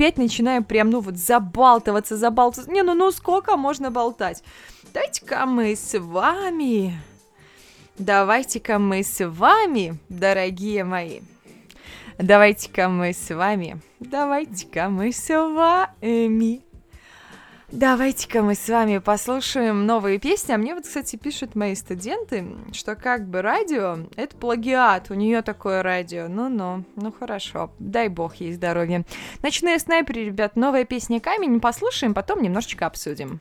опять начинаем прям, ну вот, забалтываться, забалтываться. Не, ну, ну сколько можно болтать? Давайте-ка мы с вами... Давайте-ка мы с вами, дорогие мои, давайте-ка мы с вами, давайте-ка мы с вами Давайте-ка мы с вами послушаем новые песни. А мне вот, кстати, пишут мои студенты, что как бы радио — это плагиат, у нее такое радио. Ну-ну, ну хорошо, дай бог ей здоровья. Ночные снайперы, ребят, новая песня «Камень», послушаем, потом немножечко обсудим.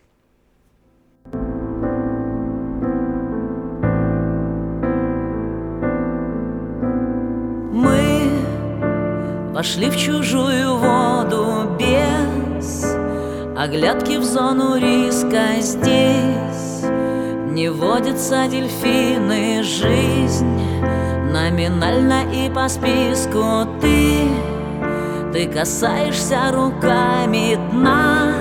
Мы вошли в чужую воду без Оглядки в зону риска здесь. Не водятся дельфины, жизнь Номинально и по списку. Ты Ты касаешься руками дна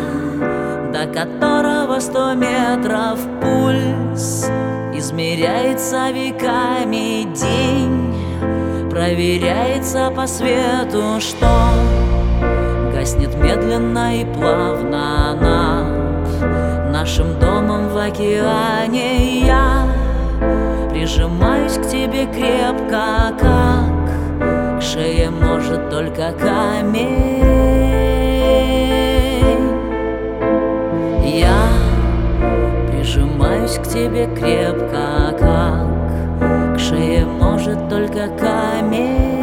До которого сто метров пульс. Измеряется веками день Проверяется по свету, что Гаснет медленно и плавно над Нашим домом в океане. Я Прижимаюсь к тебе крепко, как К шее может только камень. Я прижимаюсь к тебе крепко, как К шее может только камень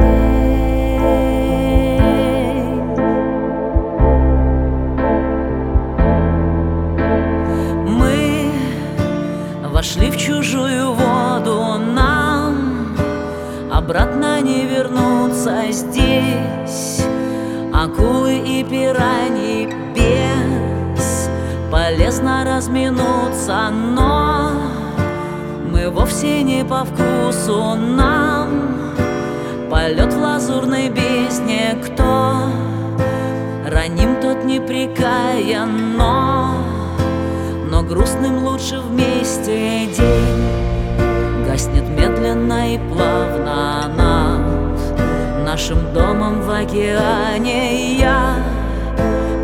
Обратно не вернуться здесь. Акулы и пираньи без. Полезно разминуться, но Мы вовсе не по вкусу нам. Полет в лазурной бездне Кто? Раним, тот непрекаян, но но грустным лучше вместе день Гаснет медленно и плавно над Нашим домом в океане. Я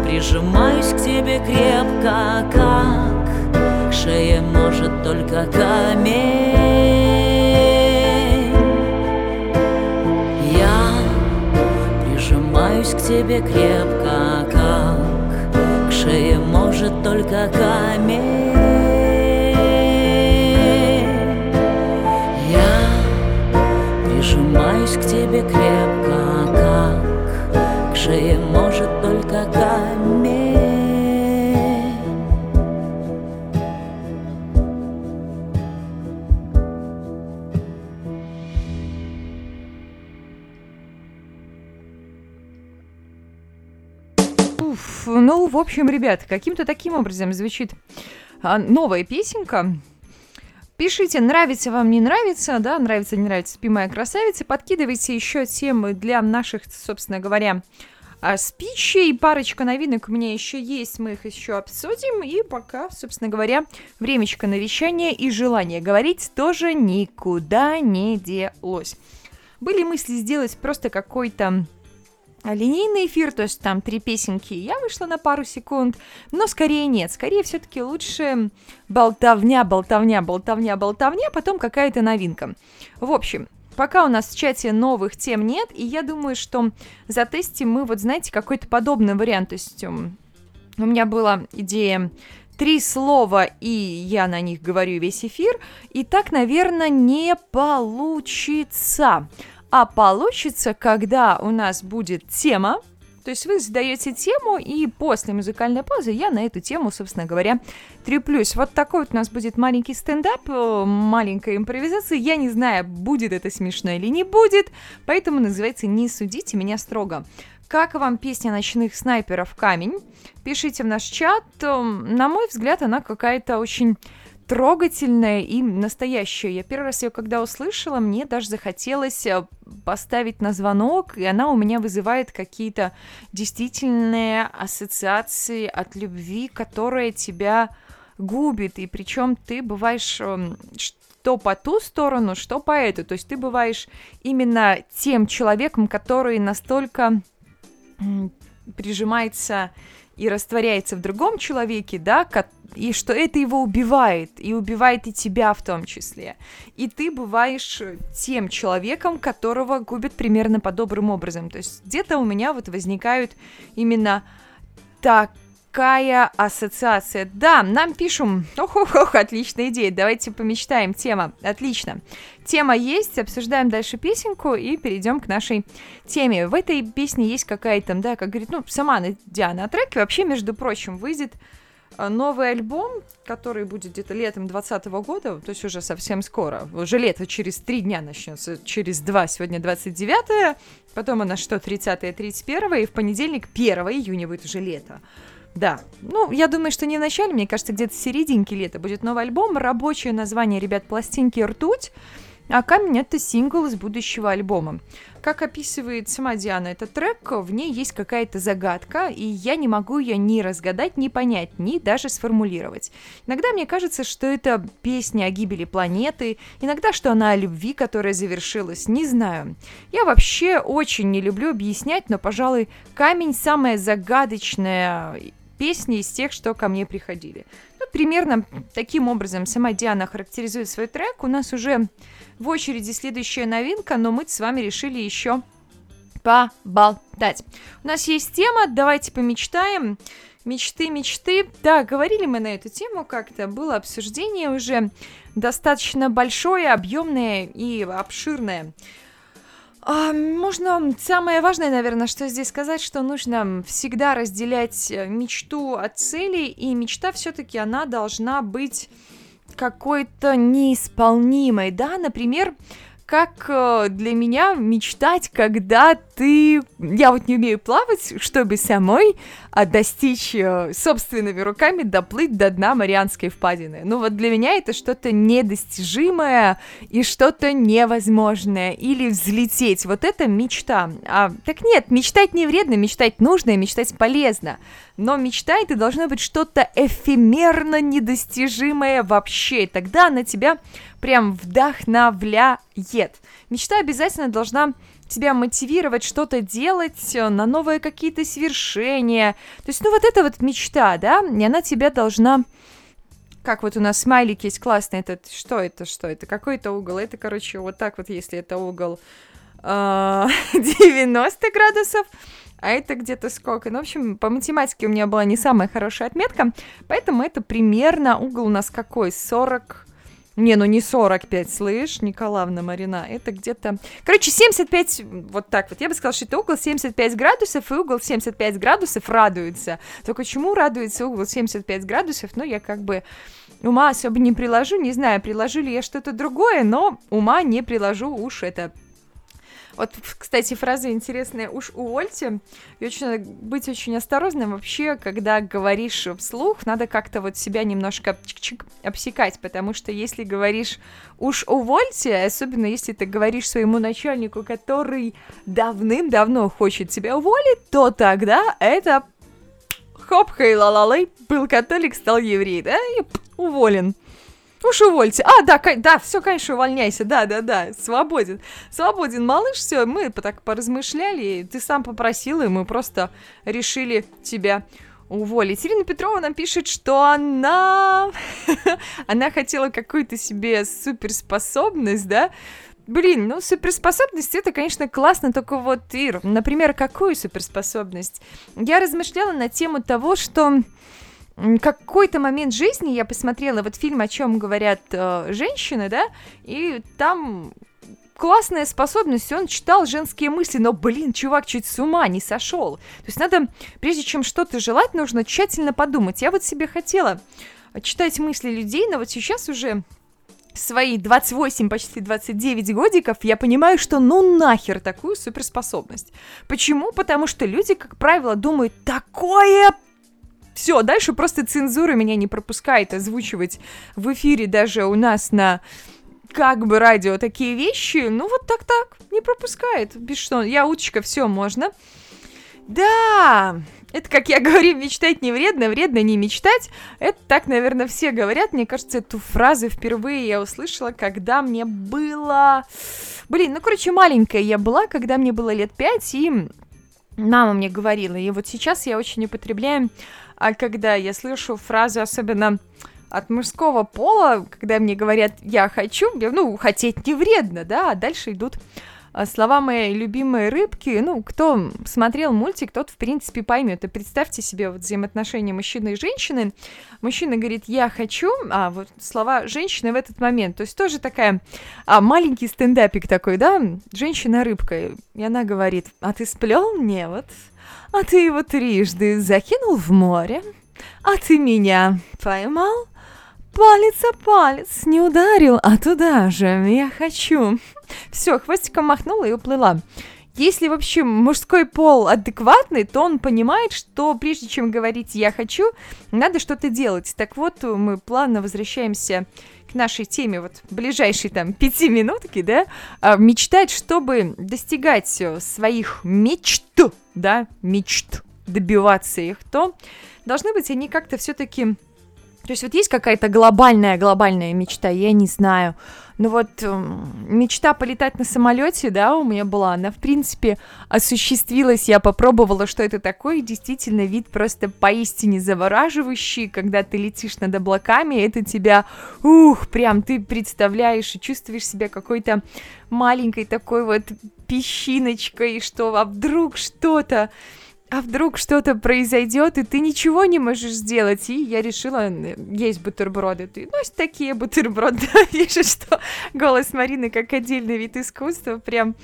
Прижимаюсь к тебе крепко, как К шее может только камень. Я прижимаюсь к тебе крепко, как шее может только камень прижимаюсь к тебе крепко, как К шее может только камень Ну, в общем, ребят, каким-то таким образом звучит а, новая песенка. Пишите, нравится вам, не нравится, да, нравится, не нравится, спи моя красавица. Подкидывайте еще темы для наших, собственно говоря, а, спичей. Парочка новинок у меня еще есть, мы их еще обсудим. И пока, собственно говоря, времечко на вещание и желание говорить тоже никуда не делось. Были мысли сделать просто какой-то линейный эфир, то есть там три песенки, я вышла на пару секунд, но скорее нет, скорее все-таки лучше болтовня, болтовня, болтовня, болтовня, потом какая-то новинка. В общем, пока у нас в чате новых тем нет, и я думаю, что затестим мы, вот знаете, какой-то подобный вариант, то есть um, у меня была идея три слова, и я на них говорю весь эфир, и так, наверное, не получится а получится, когда у нас будет тема, то есть вы задаете тему, и после музыкальной паузы я на эту тему, собственно говоря, треплюсь. Вот такой вот у нас будет маленький стендап, э, маленькая импровизация. Я не знаю, будет это смешно или не будет, поэтому называется «Не судите меня строго». Как вам песня «Ночных снайперов. Камень»? Пишите в наш чат. Эм, на мой взгляд, она какая-то очень трогательная и настоящая. Я первый раз ее когда услышала, мне даже захотелось э, поставить на звонок, и она у меня вызывает какие-то действительные ассоциации от любви, которая тебя губит, и причем ты бываешь эм, что по ту сторону, что по эту. То есть ты бываешь именно тем человеком, который настолько прижимается и растворяется в другом человеке, да, и что это его убивает, и убивает и тебя в том числе. И ты бываешь тем человеком, которого губят примерно подобным образом. То есть где-то у меня вот возникают именно так какая ассоциация? Да, нам пишем. Ох-ох-ох, отличная идея. Давайте помечтаем. Тема. Отлично. Тема есть, обсуждаем дальше песенку и перейдем к нашей теме. В этой песне есть какая-то, да, как говорит, ну, сама Диана, а треки вообще, между прочим, выйдет э, новый альбом, который будет где-то летом 2020 года, то есть уже совсем скоро. Уже лето через три дня начнется, через два, сегодня 29 потом у нас что, 30 31 и в понедельник 1 июня будет уже лето. Да. Ну, я думаю, что не в начале, мне кажется, где-то в серединке лета будет новый альбом. Рабочее название, ребят, пластинки «Ртуть», а «Камень» — это сингл из будущего альбома. Как описывает сама Диана этот трек, в ней есть какая-то загадка, и я не могу ее ни разгадать, ни понять, ни даже сформулировать. Иногда мне кажется, что это песня о гибели планеты, иногда, что она о любви, которая завершилась, не знаю. Я вообще очень не люблю объяснять, но, пожалуй, «Камень» — самая загадочная песни из тех, что ко мне приходили. Ну, примерно таким образом сама Диана характеризует свой трек. У нас уже в очереди следующая новинка, но мы с вами решили еще поболтать. У нас есть тема, давайте помечтаем. Мечты, мечты. Да, говорили мы на эту тему как-то, было обсуждение уже достаточно большое, объемное и обширное. А, можно самое важное, наверное, что здесь сказать, что нужно всегда разделять э, мечту от цели, и мечта все-таки она должна быть какой-то неисполнимой, да, например, как э, для меня мечтать, когда ты... Я вот не умею плавать, чтобы самой а, достичь э, собственными руками доплыть до дна Марианской впадины. Ну вот для меня это что-то недостижимое и что-то невозможное. Или взлететь. Вот это мечта. А, так нет, мечтать не вредно, мечтать нужно и мечтать полезно. Но мечта это должно быть что-то эфемерно недостижимое вообще. И тогда она тебя прям вдохновляет. Мечта обязательно должна тебя мотивировать что-то делать, э, на новые какие-то свершения. То есть, ну вот это вот мечта, да, и она тебя должна как вот у нас смайлик есть классный, этот, что это, что это, какой это угол, это, короче, вот так вот, если это угол э, 90 градусов, а это где-то сколько? Ну, в общем, по математике у меня была не самая хорошая отметка, поэтому это примерно угол у нас какой? 40... Не, ну не 45, слышь, Николаевна Марина, это где-то... Короче, 75, вот так вот, я бы сказала, что это угол 75 градусов, и угол 75 градусов радуется. Только чему радуется угол 75 градусов, ну, я как бы ума особо не приложу, не знаю, приложу ли я что-то другое, но ума не приложу, уж это вот, кстати, фраза интересная. Уж увольте. И очень быть очень осторожным вообще, когда говоришь вслух, надо как-то вот себя немножко чик-чик обсекать, потому что если говоришь уж увольте, особенно если ты говоришь своему начальнику, который давным-давно хочет тебя уволить, то тогда это хоп, хей ла ла был католик, стал еврей, да, и уволен. Уж увольте. А, да, да, все, конечно, увольняйся. Да, да, да, свободен. Свободен, малыш, все. Мы так поразмышляли, ты сам попросил, и мы просто решили тебя уволить. Ирина Петрова нам пишет, что она... она хотела какую-то себе суперспособность, да? Блин, ну суперспособность это, конечно, классно, только вот, Ир, например, какую суперспособность? Я размышляла на тему того, что какой-то момент жизни я посмотрела вот фильм, о чем говорят э, женщины, да, и там классная способность, он читал женские мысли, но, блин, чувак чуть с ума не сошел. То есть надо, прежде чем что-то желать, нужно тщательно подумать. Я вот себе хотела читать мысли людей, но вот сейчас уже свои 28, почти 29 годиков, я понимаю, что ну нахер такую суперспособность. Почему? Потому что люди, как правило, думают, такое все, дальше просто цензура меня не пропускает озвучивать в эфире даже у нас на как бы радио такие вещи, ну вот так-так, не пропускает. Без что, я уточка, все можно. Да, это, как я говорю, мечтать не вредно, вредно не мечтать. Это так, наверное, все говорят. Мне кажется, эту фразу впервые я услышала, когда мне было... Блин, ну, короче, маленькая я была, когда мне было лет пять, и мама мне говорила, и вот сейчас я очень употребляю, а когда я слышу фразу, особенно от мужского пола, когда мне говорят «я хочу», ну, хотеть не вредно, да, а дальше идут а, слова моей любимой рыбки, ну, кто смотрел мультик, тот, в принципе, поймет. И представьте себе вот взаимоотношения мужчины и женщины. Мужчина говорит «я хочу», а вот слова женщины в этот момент. То есть тоже такая а, маленький стендапик такой, да, женщина-рыбка. И она говорит «а ты сплел мне вот?» А ты его трижды закинул в море, а ты меня поймал, Палец о палец не ударил, а туда же я хочу. Все, хвостиком махнула и уплыла. Если вообще мужской пол адекватный, то он понимает, что прежде чем говорить «я хочу», надо что-то делать. Так вот, мы плавно возвращаемся к нашей теме вот ближайшей там пяти минутки, да, а, мечтать, чтобы достигать своих мечт, да, мечт, добиваться их, то должны быть они как-то все-таки то есть вот есть какая-то глобальная, глобальная мечта, я не знаю. Но вот э, мечта полетать на самолете, да, у меня была, она в принципе осуществилась, я попробовала, что это такое, действительно вид просто поистине завораживающий, когда ты летишь над облаками, это тебя, ух, прям ты представляешь и чувствуешь себя какой-то маленькой такой вот песчиночкой, что а вдруг что-то а вдруг что-то произойдет, и ты ничего не можешь сделать. И я решила есть бутерброды. Ты носишь такие бутерброды. Вижу, что голос Марины как отдельный вид искусства. Прям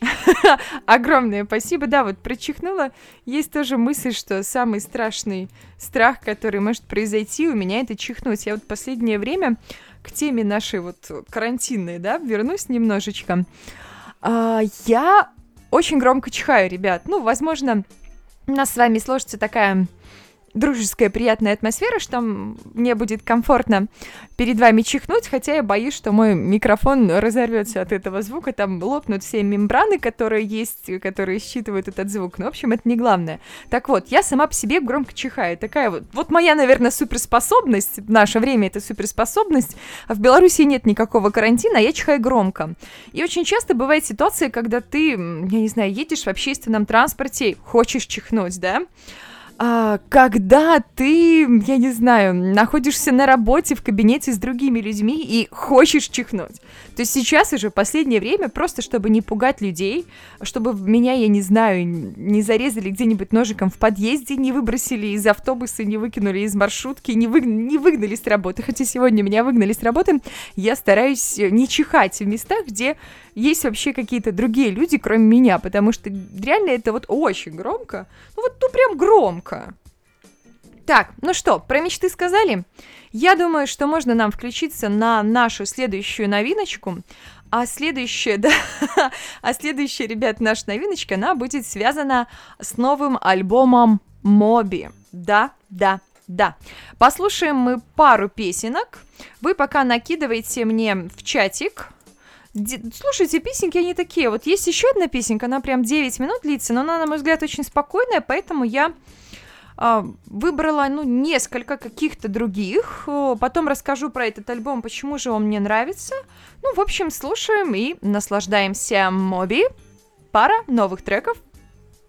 огромное спасибо. Да, вот прочихнула. Есть тоже мысль, что самый страшный страх, который может произойти у меня, это чихнуть. Я вот последнее время к теме нашей вот карантинной, да, вернусь немножечко. А, я очень громко чихаю, ребят. Ну, возможно, у нас с вами сложится такая дружеская, приятная атмосфера, что мне будет комфортно перед вами чихнуть, хотя я боюсь, что мой микрофон разорвется от этого звука, там лопнут все мембраны, которые есть, которые считывают этот звук. Но, в общем, это не главное. Так вот, я сама по себе громко чихаю. Такая вот, вот моя, наверное, суперспособность, в наше время это суперспособность, а в Беларуси нет никакого карантина, а я чихаю громко. И очень часто бывает ситуация, когда ты, я не знаю, едешь в общественном транспорте, хочешь чихнуть, да, а, когда ты, я не знаю, находишься на работе в кабинете с другими людьми и хочешь чихнуть. То есть сейчас уже последнее время, просто чтобы не пугать людей, чтобы меня, я не знаю, не зарезали где-нибудь ножиком в подъезде, не выбросили из автобуса, не выкинули из маршрутки, не, вы, не выгнали с работы. Хотя сегодня меня выгнали с работы, я стараюсь не чихать в местах, где есть вообще какие-то другие люди, кроме меня, потому что реально это вот очень громко. Ну вот, ну прям громко. Так, ну что, про мечты сказали? Я думаю, что можно нам включиться на нашу следующую новиночку. А следующая, да, а следующая, ребят, наша новиночка, она будет связана с новым альбомом Моби. Да, да, да. Послушаем мы пару песенок. Вы пока накидываете мне в чатик Слушайте, песенки они такие. Вот есть еще одна песенка, она прям 9 минут длится, но она, на мой взгляд, очень спокойная, поэтому я выбрала, ну, несколько каких-то других. Потом расскажу про этот альбом, почему же он мне нравится. Ну, в общем, слушаем и наслаждаемся. Моби. Пара новых треков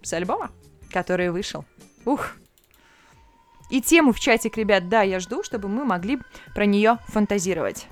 с альбома, который вышел. Ух. И тему в чатик, ребят, да, я жду, чтобы мы могли про нее фантазировать.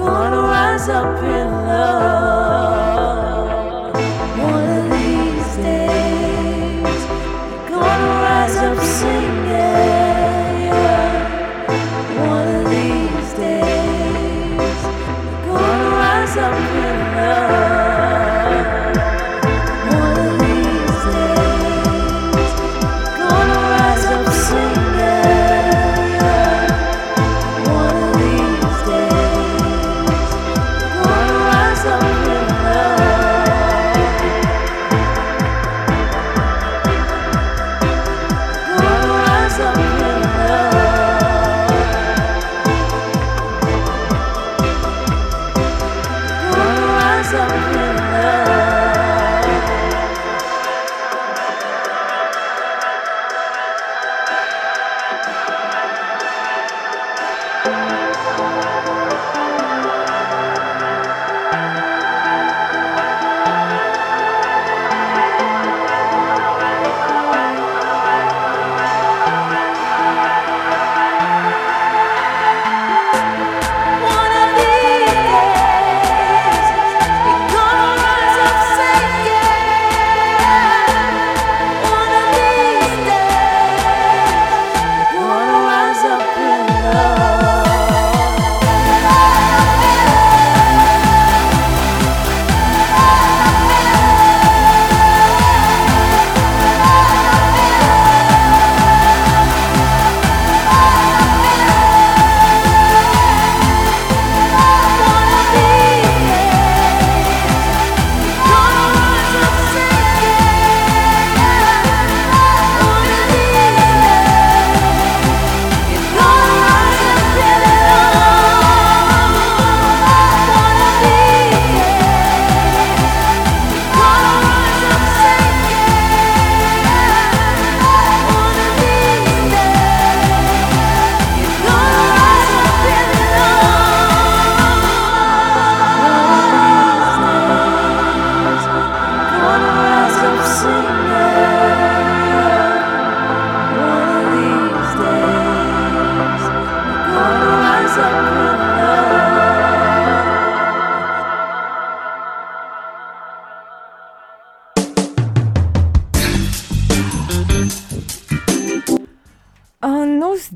Gonna rise up in love.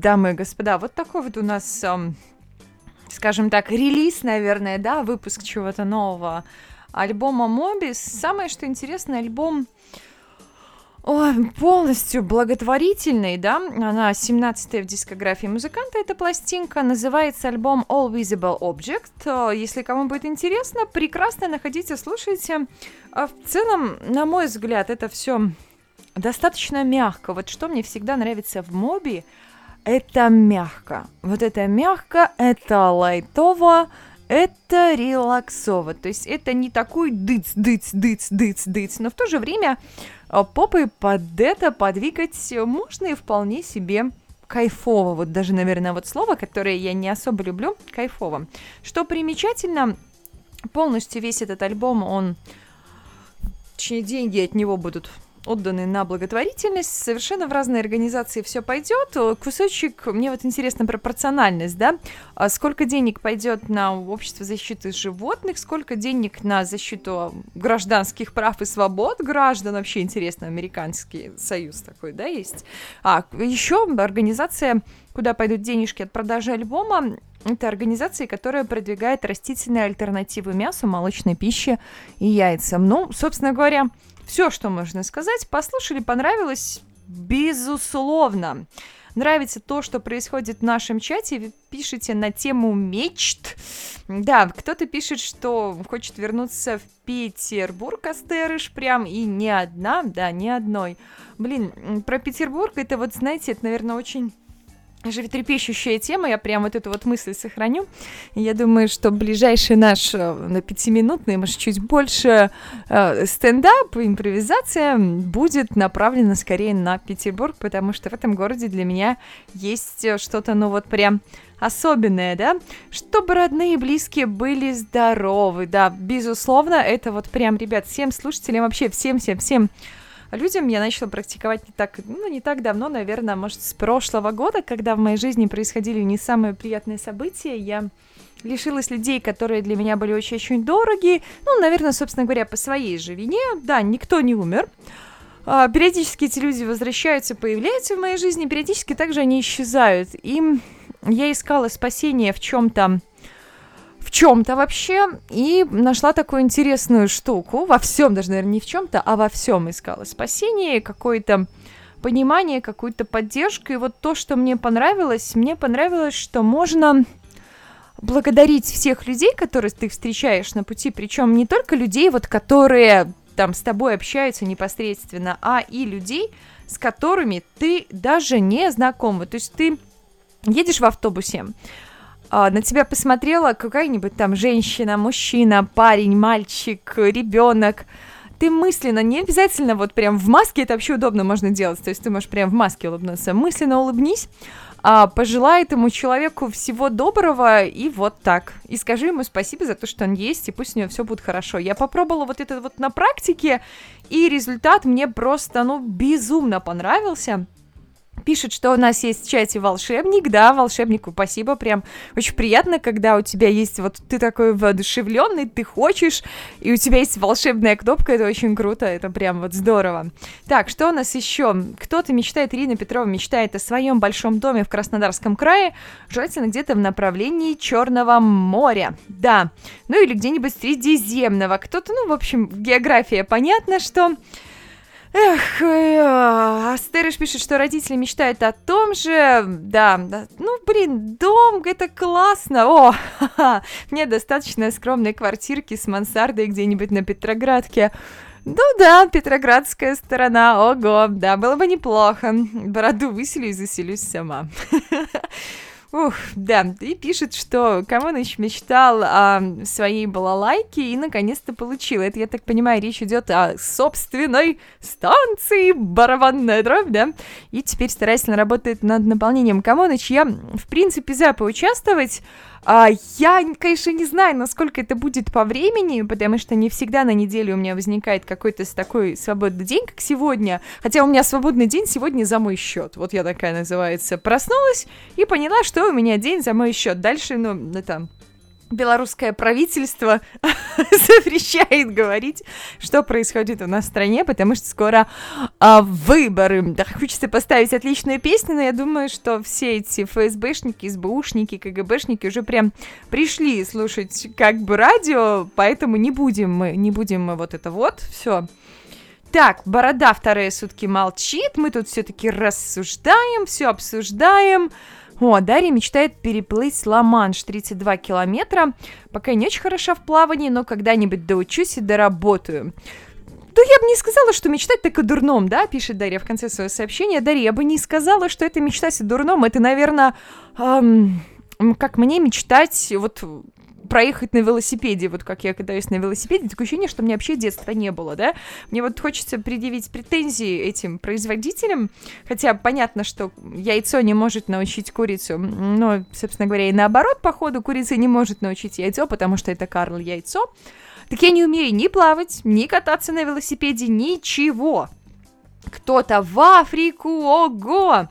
Дамы и господа, вот такой вот у нас, ам, скажем так, релиз, наверное, да, выпуск чего-то нового альбома Мобис. Самое, что интересно, альбом полностью благотворительный, да, она 17 в дискографии музыканта, эта пластинка, называется альбом All Visible Object, Э, если кому будет интересно, прекрасно находите, слушайте. А в целом, на мой взгляд, это все достаточно мягко. Вот что мне всегда нравится в моби, это мягко. Вот это мягко, это лайтово, это релаксово. То есть это не такой дыц, дыц, дыц, дыц, дыц, но в то же время а, попой под это подвигать можно и вполне себе кайфово. Вот даже, наверное, вот слово, которое я не особо люблю, кайфово. Что примечательно, полностью весь этот альбом, он, точнее, деньги от него будут отданы на благотворительность, совершенно в разные организации все пойдет. Кусочек, мне вот интересно пропорциональность, да, а сколько денег пойдет на общество защиты животных, сколько денег на защиту гражданских прав и свобод граждан, вообще интересно, американский союз такой, да, есть. А еще организация, куда пойдут денежки от продажи альбома, это организация, которая продвигает растительные альтернативы мясу, молочной пище и яйцам. Ну, собственно говоря, все, что можно сказать. Послушали, понравилось? Безусловно. Нравится то, что происходит в нашем чате, вы пишете на тему мечт. Да, кто-то пишет, что хочет вернуться в Петербург, Астерыш, прям, и не одна, да, не одной. Блин, про Петербург, это вот, знаете, это, наверное, очень животрепещущая тема, я прям вот эту вот мысль сохраню. Я думаю, что ближайший наш э, на пятиминутный, может, чуть больше э, стендап, импровизация будет направлена скорее на Петербург, потому что в этом городе для меня есть э, что-то, ну вот прям особенное, да, чтобы родные и близкие были здоровы, да, безусловно, это вот прям, ребят, всем слушателям, вообще всем-всем-всем людям я начала практиковать не так, ну, не так давно, наверное, может, с прошлого года, когда в моей жизни происходили не самые приятные события, я лишилась людей, которые для меня были очень-очень дороги, ну, наверное, собственно говоря, по своей же вине, да, никто не умер, а, периодически эти люди возвращаются, появляются в моей жизни, периодически также они исчезают, и я искала спасение в чем-то, в чем-то вообще и нашла такую интересную штуку. Во всем, даже, наверное, не в чем-то, а во всем искала спасение, какое-то понимание, какую-то поддержку. И вот то, что мне понравилось, мне понравилось, что можно благодарить всех людей, которые ты встречаешь на пути, причем не только людей, вот которые там с тобой общаются непосредственно, а и людей, с которыми ты даже не знаком. То есть ты едешь в автобусе, а, на тебя посмотрела какая-нибудь там женщина, мужчина, парень, мальчик, ребенок, ты мысленно, не обязательно вот прям в маске, это вообще удобно можно делать, то есть ты можешь прям в маске улыбнуться, мысленно улыбнись, а, пожелай этому человеку всего доброго и вот так. И скажи ему спасибо за то, что он есть, и пусть у него все будет хорошо. Я попробовала вот это вот на практике, и результат мне просто, ну, безумно понравился пишет, что у нас есть в чате волшебник, да, волшебнику спасибо, прям очень приятно, когда у тебя есть вот ты такой воодушевленный, ты хочешь, и у тебя есть волшебная кнопка, это очень круто, это прям вот здорово. Так, что у нас еще? Кто-то мечтает, Ирина Петрова мечтает о своем большом доме в Краснодарском крае, желательно где-то в направлении Черного моря, да, ну или где-нибудь Средиземного, кто-то, ну, в общем, география понятно, что... Эх, э, Астерыш пишет, что родители мечтают о том же. Да, да. Ну, блин, дом, это классно. О, ха-ха. мне достаточно скромной квартирки с мансардой где-нибудь на Петроградке. Ну да, Петроградская сторона, ого, да, было бы неплохо. Бороду выселю и заселюсь сама. Ух, да, и пишет, что Камоныч мечтал о своей балалайке и наконец-то получил. Это, я так понимаю, речь идет о собственной станции барабанная дробь, да? И теперь старательно работает над наполнением Камоныч. Я, в принципе, за поучаствовать, а, я, конечно, не знаю, насколько это будет по времени, потому что не всегда на неделе у меня возникает какой-то такой свободный день, как сегодня. Хотя у меня свободный день сегодня за мой счет. Вот я такая называется. Проснулась и поняла, что у меня день за мой счет. Дальше, ну, это белорусское правительство запрещает говорить, что происходит у нас в стране, потому что скоро а, выборы. Да, хочется поставить отличную песню, но я думаю, что все эти ФСБшники, СБУшники, КГБшники уже прям пришли слушать как бы радио, поэтому не будем мы, не будем мы вот это вот, все. Так, Борода вторые сутки молчит, мы тут все-таки рассуждаем, все обсуждаем. О, Дарья мечтает переплыть Ла-Манш 32 километра. Пока не очень хороша в плавании, но когда-нибудь доучусь и доработаю. То я бы не сказала, что мечтать так о дурном, да, пишет Дарья в конце своего сообщения. Дарья, я бы не сказала, что это мечтать о дурном. Это, наверное, эм, как мне мечтать вот проехать на велосипеде, вот как я катаюсь на велосипеде, такое ощущение, что у меня вообще детства не было, да. Мне вот хочется предъявить претензии этим производителям, хотя понятно, что яйцо не может научить курицу, но, собственно говоря, и наоборот, походу, курица не может научить яйцо, потому что это Карл яйцо. Так я не умею ни плавать, ни кататься на велосипеде, ничего. Кто-то в Африку, ого!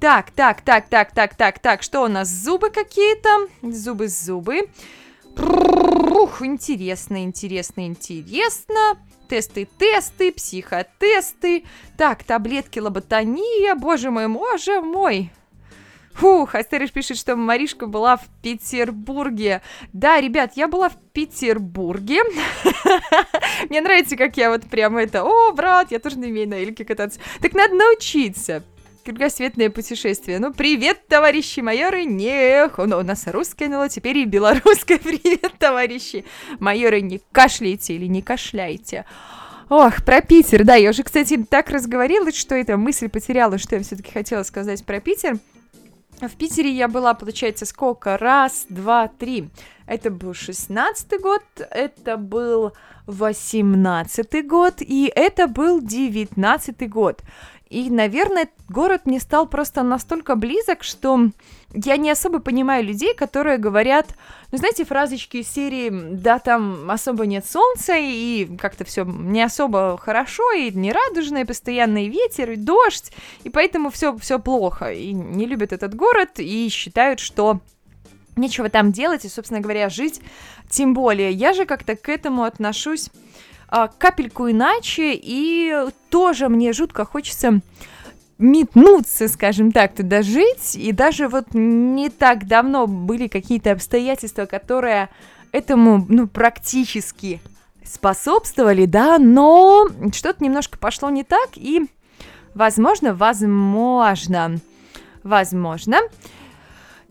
Так, так, так, так, так, так, так, что у нас? Зубы какие-то? Зубы, зубы. Ух, интересно, интересно, интересно. Тесты, тесты, психотесты. Так, таблетки лоботония, боже мой, боже мой. Фух, Астериш пишет, что Маришка была в Петербурге. Да, ребят, я была в Петербурге. Мне нравится, как я вот прям это, о, брат, я тоже не умею на эльке кататься. Так надо научиться. Кругосветное путешествие. Ну, привет, товарищи майоры! Не, ну, у нас русское НЛО, теперь и белорусское. Привет, товарищи майоры! Не кашляйте или не кашляйте. Ох, про Питер, да, я уже, кстати, так разговорилась, что эта мысль потеряла, что я все-таки хотела сказать про Питер. В Питере я была, получается, сколько? Раз, два, три. Это был шестнадцатый год, это был восемнадцатый год, и это был девятнадцатый год. И, наверное, город мне стал просто настолько близок, что я не особо понимаю людей, которые говорят, ну, знаете, фразочки из серии «да, там особо нет солнца, и как-то все не особо хорошо, и не радужное, постоянный ветер, и дождь, и поэтому все, все плохо, и не любят этот город, и считают, что нечего там делать, и, собственно говоря, жить тем более. Я же как-то к этому отношусь а, капельку иначе, и тоже мне жутко хочется метнуться, скажем так, туда жить, и даже вот не так давно были какие-то обстоятельства, которые этому, ну, практически способствовали, да, но что-то немножко пошло не так, и, возможно, возможно, возможно,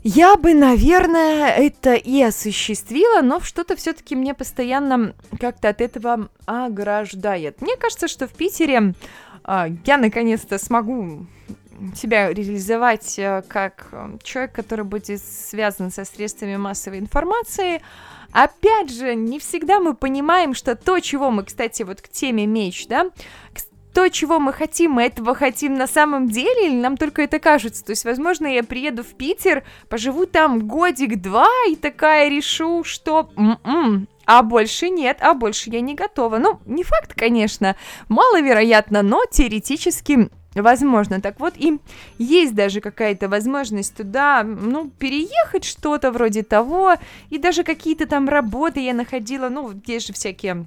я бы, наверное, это и осуществила, но что-то все-таки мне постоянно как-то от этого ограждает. Мне кажется, что в Питере э, я наконец-то смогу себя реализовать э, как э, человек, который будет связан со средствами массовой информации. Опять же, не всегда мы понимаем, что то, чего мы, кстати, вот к теме меч, да, то, чего мы хотим, мы этого хотим на самом деле, или нам только это кажется? То есть, возможно, я приеду в Питер, поживу там годик-два и такая решу, что... М-м, а больше нет, а больше я не готова. Ну, не факт, конечно, маловероятно, но теоретически возможно. Так вот, и есть даже какая-то возможность туда, ну, переехать что-то вроде того, и даже какие-то там работы я находила, ну, есть же всякие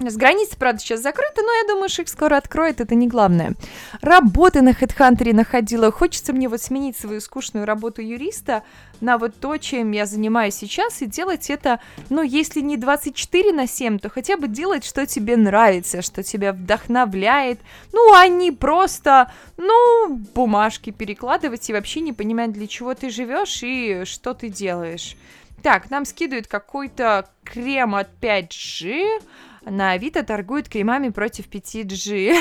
с границы, правда, сейчас закрыты, но я думаю, что их скоро откроют, это не главное. Работы на HeadHunter находила. Хочется мне вот сменить свою скучную работу юриста на вот то, чем я занимаюсь сейчас, и делать это, ну, если не 24 на 7, то хотя бы делать, что тебе нравится, что тебя вдохновляет. Ну, а не просто, ну, бумажки перекладывать и вообще не понимать, для чего ты живешь и что ты делаешь. Так, нам скидывают какой-то крем от 5G на Авито торгуют кремами против 5G.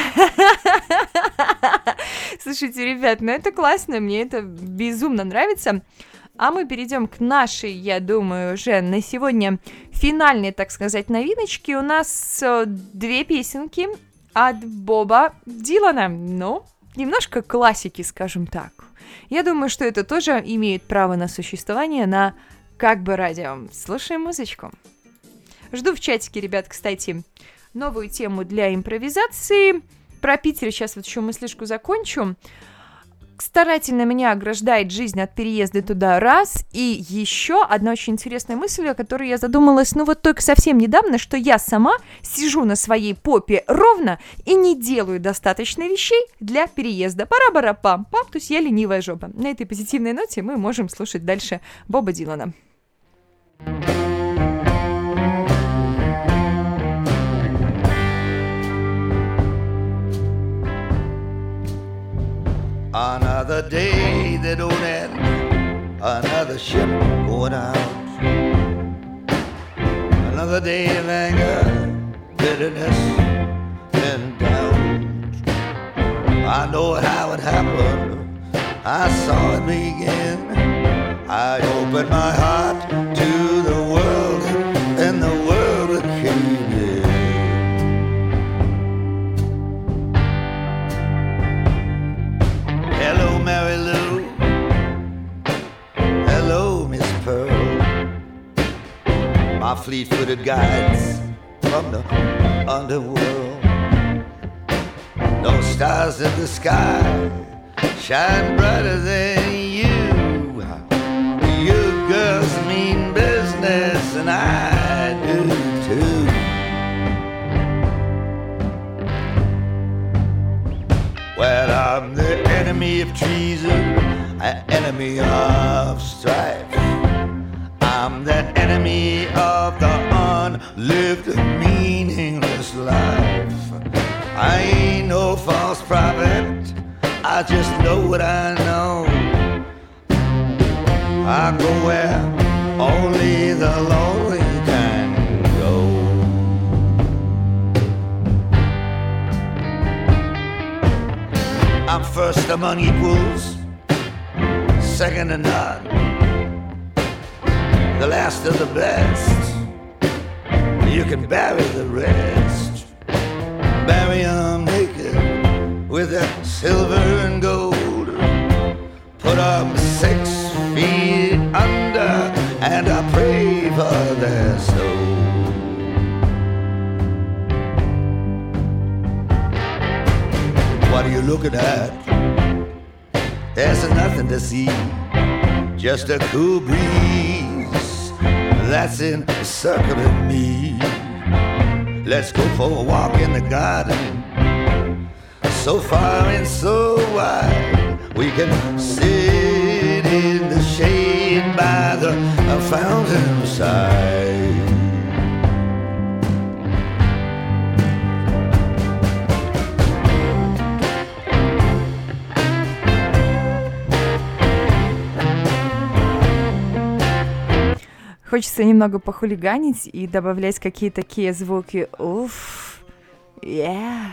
Слушайте, ребят, ну это классно, мне это безумно нравится. А мы перейдем к нашей, я думаю, уже на сегодня финальной, так сказать, новиночке. У нас э, две песенки от Боба Дилана. Ну, немножко классики, скажем так. Я думаю, что это тоже имеет право на существование на как бы радио. Слушаем музычку. Жду в чатике, ребят, кстати, новую тему для импровизации. Про Питер сейчас вот еще мыслишку закончу. Старательно меня ограждает жизнь от переезда туда раз. И еще одна очень интересная мысль, о которой я задумалась, ну вот только совсем недавно, что я сама сижу на своей попе ровно и не делаю достаточно вещей для переезда. Пара-бара-пам, пам, то есть я ленивая жопа. На этой позитивной ноте мы можем слушать дальше Боба Дилана. Another day that don't end, another ship going out. Another day of anger, bitterness, and doubt. I know how it happened, I saw it begin. I opened my heart my fleet-footed guides from the underworld. No stars in the sky shine brighter than you. You girls mean business, and I do too. Well, I'm the enemy of treason, an enemy of strife. I'm the enemy of the unlived, meaningless life. I ain't no false prophet, I just know what I know. I go where only the lonely can go. I'm first among equals, second to none, the last of the best. You can bury the rest, bury bury 'em naked with that silver and gold. Put Put 'em six feet under, and I pray for their soul. What are you looking at? There's nothing to see, just a cool breeze that's encircling me. Let's go for a walk in the garden, so far and so wide. We can sit in the shade by the fountain side. Хочется немного похулиганить и добавлять какие-то такие звуки. Уф. Yeah.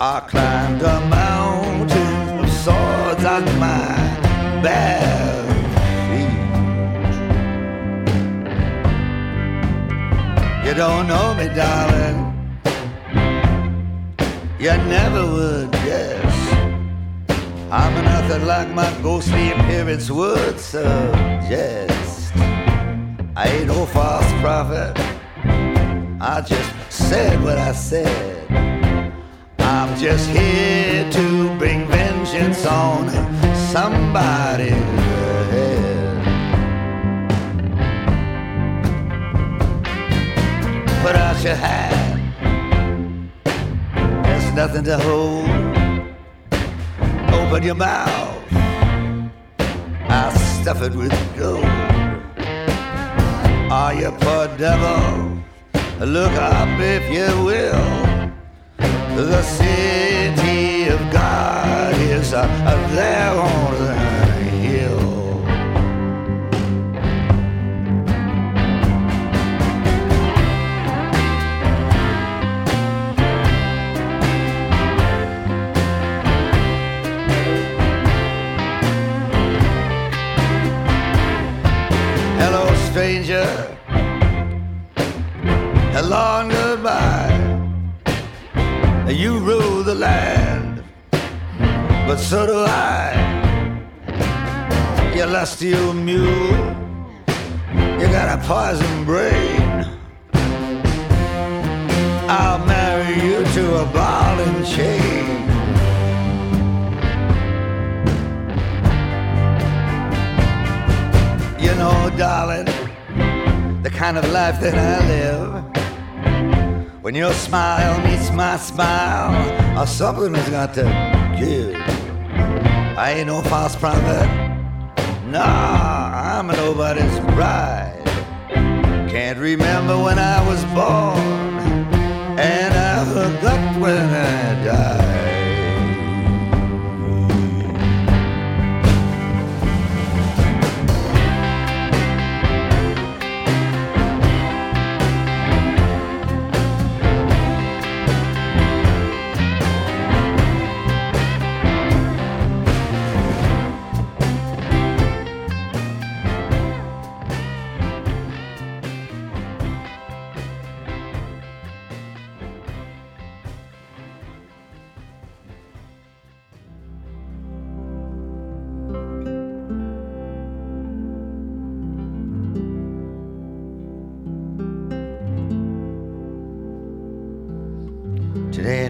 I climbed a mountain of swords on my bare You don't know me, darling. You never would guess. I'm nothing like my ghostly appearance would suggest. I ain't no false prophet. I just said what I said. I'm just here to bring vengeance on somebody's Out your hand there's nothing to hold. Open your mouth, I'll stuff it with gold. Are you poor devil? Look up if you will. The city of God is uh, there on the stranger. Hello and goodbye. You rule the land, but so do I. You lusty old mule. You got a poison brain. I'll marry you to a ball and chain. Kind of life that I live. When your smile meets my smile, or something has got to give. I ain't no false prophet. Nah, I'm a nobody's bride. Can't remember when I was born, and I forgot when I died.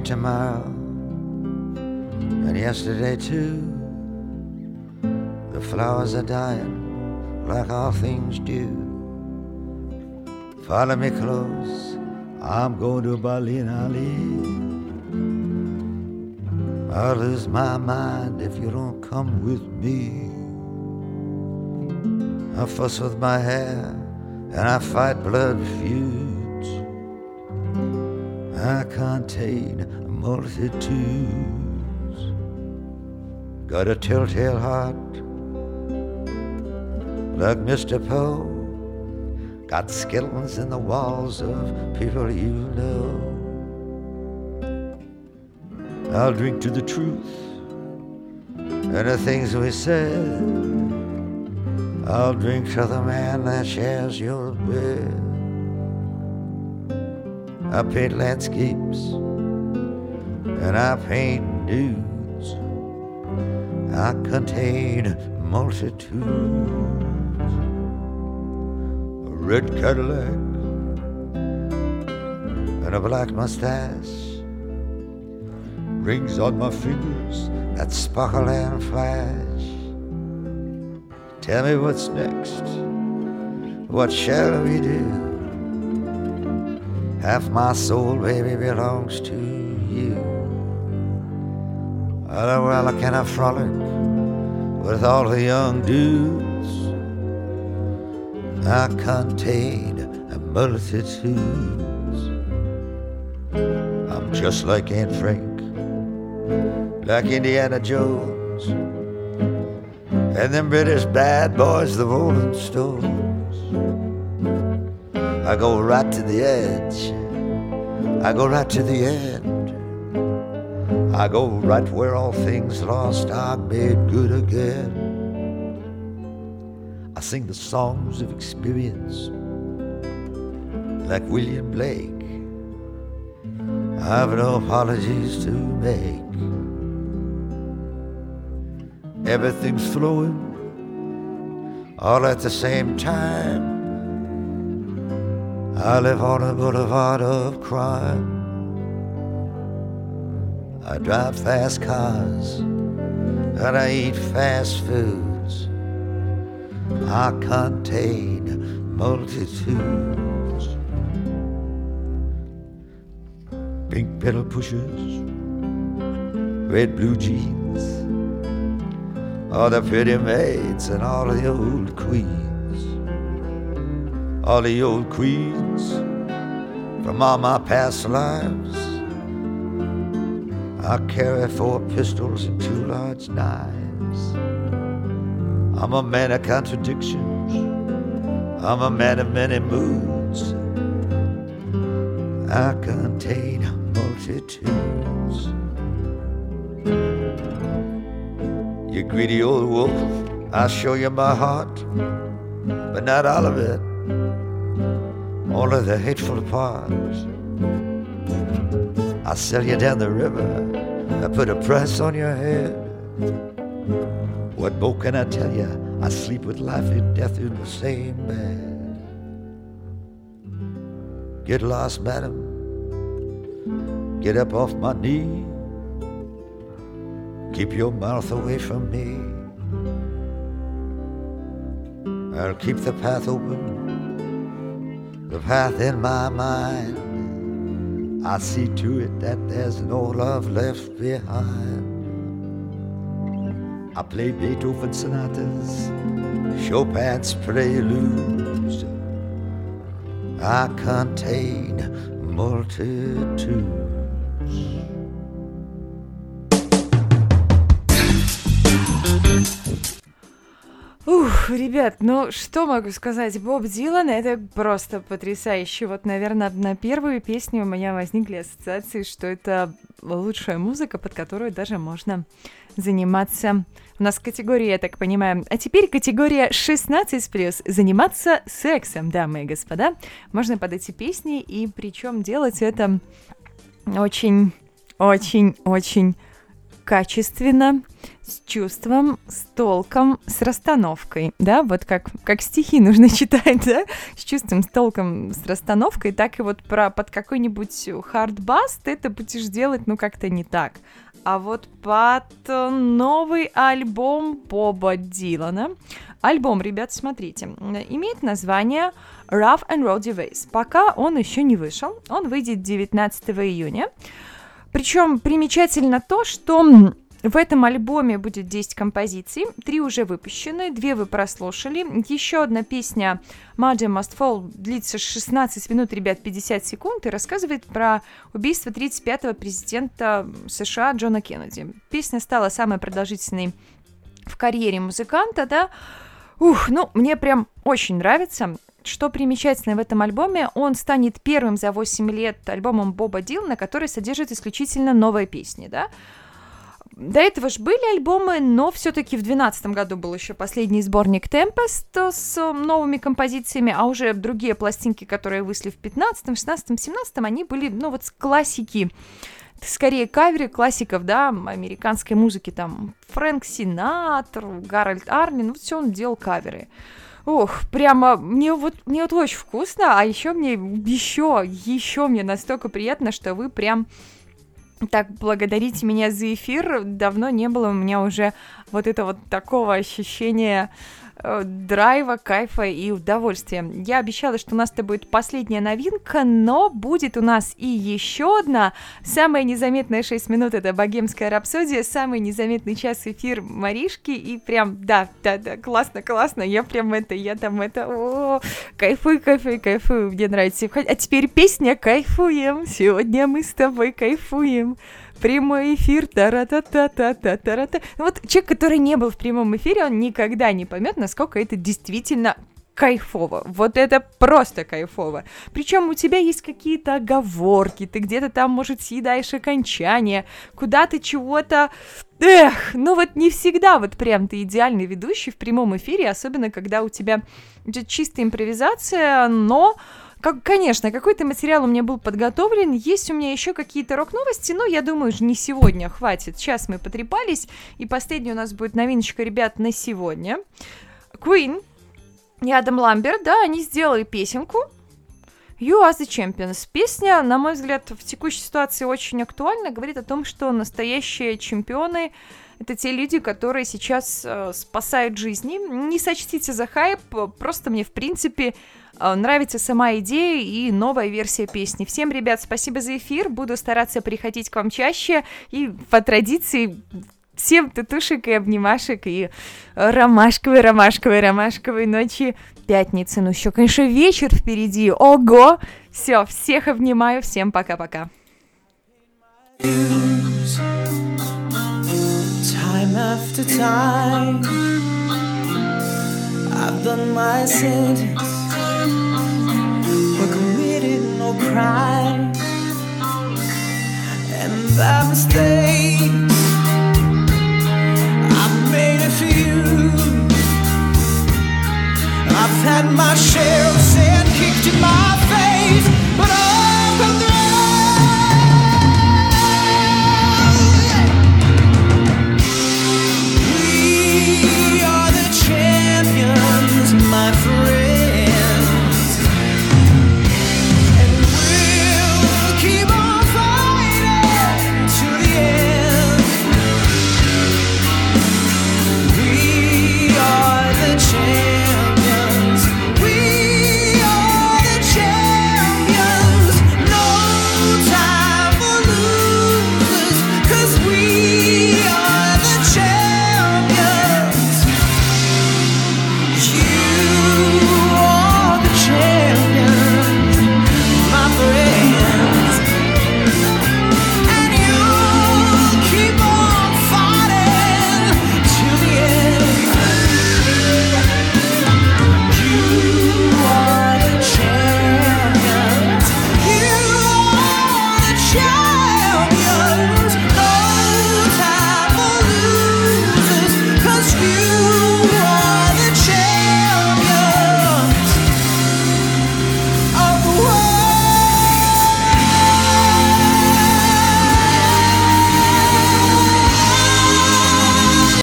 Tomorrow, and yesterday too. The flowers are dying like all things do. Follow me close, I'm going to Berlin, Ali. I'll lose my mind if you don't come with me. I fuss with my hair and I fight blood feuds. I contain multitudes. Got a telltale heart like Mr. Poe. Got skeletons in the walls of people you know. I'll drink to the truth and the things we said. I'll drink to the man that shares your bed. I paint landscapes and I paint nudes. I contain multitudes. A red Cadillac and a black mustache rings on my fingers that sparkle and flash. Tell me what's next. What shall we do? Half my soul, baby, belongs to you. Oh, well, can I frolic with all the young dudes? I contain a multitudes. I'm just like Aunt Frank like Indiana Jones and them British bad boys, the Rolling Stones. I go right to the edge, I go right to the end. I go right where all things lost are made good again. I sing the songs of experience like William Blake. I've no apologies to make. Everything's flowing all at the same time. I live on a boulevard of crime. I drive fast cars and I eat fast foods. I contain multitudes. Pink pedal pushers, red blue jeans all the pretty maids and all the old queens, all the old queens from all my past lives. I carry four pistols and two large knives. I'm a man of contradictions. I'm a man of many moods. I contain multitudes. You greedy old wolf, I'll show you my heart, but not all of it, only the hateful parts. I'll sell you down the river, I put a price on your head. What more can I tell you? I sleep with life and death in the same bed. Get lost, madam. Get up off my knee. Keep your mouth away from me. I'll keep the path open, the path in my mind. I see to it that there's no love left behind. I play Beethoven sonatas, Chopin's preludes. I contain multitudes. Ребят, ну что могу сказать? Боб Дилан это просто потрясающе. Вот, наверное, на первую песню у меня возникли ассоциации, что это лучшая музыка, под которую даже можно заниматься. У нас категория, я так понимаю. А теперь категория 16+. Заниматься сексом, дамы и господа. Можно под эти песни, и причем делать это очень, очень, очень качественно, с чувством, с толком, с расстановкой, да, вот как, как стихи нужно читать, да, с чувством, с толком, с расстановкой, так и вот про под какой-нибудь хардбас ты это будешь делать, ну, как-то не так. А вот под новый альбом Боба Дилана, альбом, ребят, смотрите, имеет название Rough and Rowdy Ways. Пока он еще не вышел, он выйдет 19 июня. Причем примечательно то, что в этом альбоме будет 10 композиций, три уже выпущены, две вы прослушали. Еще одна песня Muddy Must Fall длится 16 минут, ребят, 50 секунд и рассказывает про убийство 35-го президента США Джона Кеннеди. Песня стала самой продолжительной в карьере музыканта, да. Ух, ну, мне прям очень нравится. Что примечательно в этом альбоме, он станет первым за 8 лет альбомом Боба Дилана, который содержит исключительно новые песни, да. До этого же были альбомы, но все-таки в 2012 году был еще последний сборник Tempest с новыми композициями, а уже другие пластинки, которые вышли в 15, 16, 17, они были, ну вот, классики скорее каверы классиков, да, американской музыки, там, Фрэнк Синатр, Гарольд Армин, вот все он делал каверы. Ох, прямо мне вот мне вот очень вкусно, а еще мне еще еще мне настолько приятно, что вы прям так, благодарите меня за эфир. Давно не было у меня уже вот это вот такого ощущения драйва, кайфа и удовольствия. Я обещала, что у нас это будет последняя новинка, но будет у нас и еще одна. Самая незаметная 6 минут это богемская рапсодия, самый незаметный час эфир Маришки, и прям, да, да, да, классно, классно, я прям это, я там это, о, кайфую, кайфую, кайфую, мне нравится. А теперь песня «Кайфуем», сегодня мы с тобой кайфуем прямой эфир, тара-та-та-та-та-та-та. Ну вот человек, который не был в прямом эфире, он никогда не поймет, насколько это действительно кайфово. Вот это просто кайфово. Причем у тебя есть какие-то оговорки, ты где-то там, может, съедаешь окончание, куда ты чего-то... Эх, ну вот не всегда вот прям ты идеальный ведущий в прямом эфире, особенно когда у тебя чистая импровизация, но как, конечно, какой-то материал у меня был подготовлен, есть у меня еще какие-то рок-новости, но я думаю, не сегодня, хватит. Сейчас мы потрепались, и последняя у нас будет новиночка, ребят, на сегодня. Queen и Адам Ламберт, да, они сделали песенку, You are the Champions. Песня, на мой взгляд, в текущей ситуации очень актуальна, говорит о том, что настоящие чемпионы это те люди, которые сейчас э, спасают жизни. Не сочтите за хайп, просто мне, в принципе, нравится сама идея и новая версия песни. Всем, ребят, спасибо за эфир. Буду стараться приходить к вам чаще. И по традиции всем татушек и обнимашек и ромашковой, ромашковой, ромашковой ночи пятницы. Ну еще, конечно, вечер впереди. Ого! Все, всех обнимаю. Всем пока-пока. time after time. I've done my sentence, and the mistakes I've made a few. I've had my share of sand kicked in my face, but. I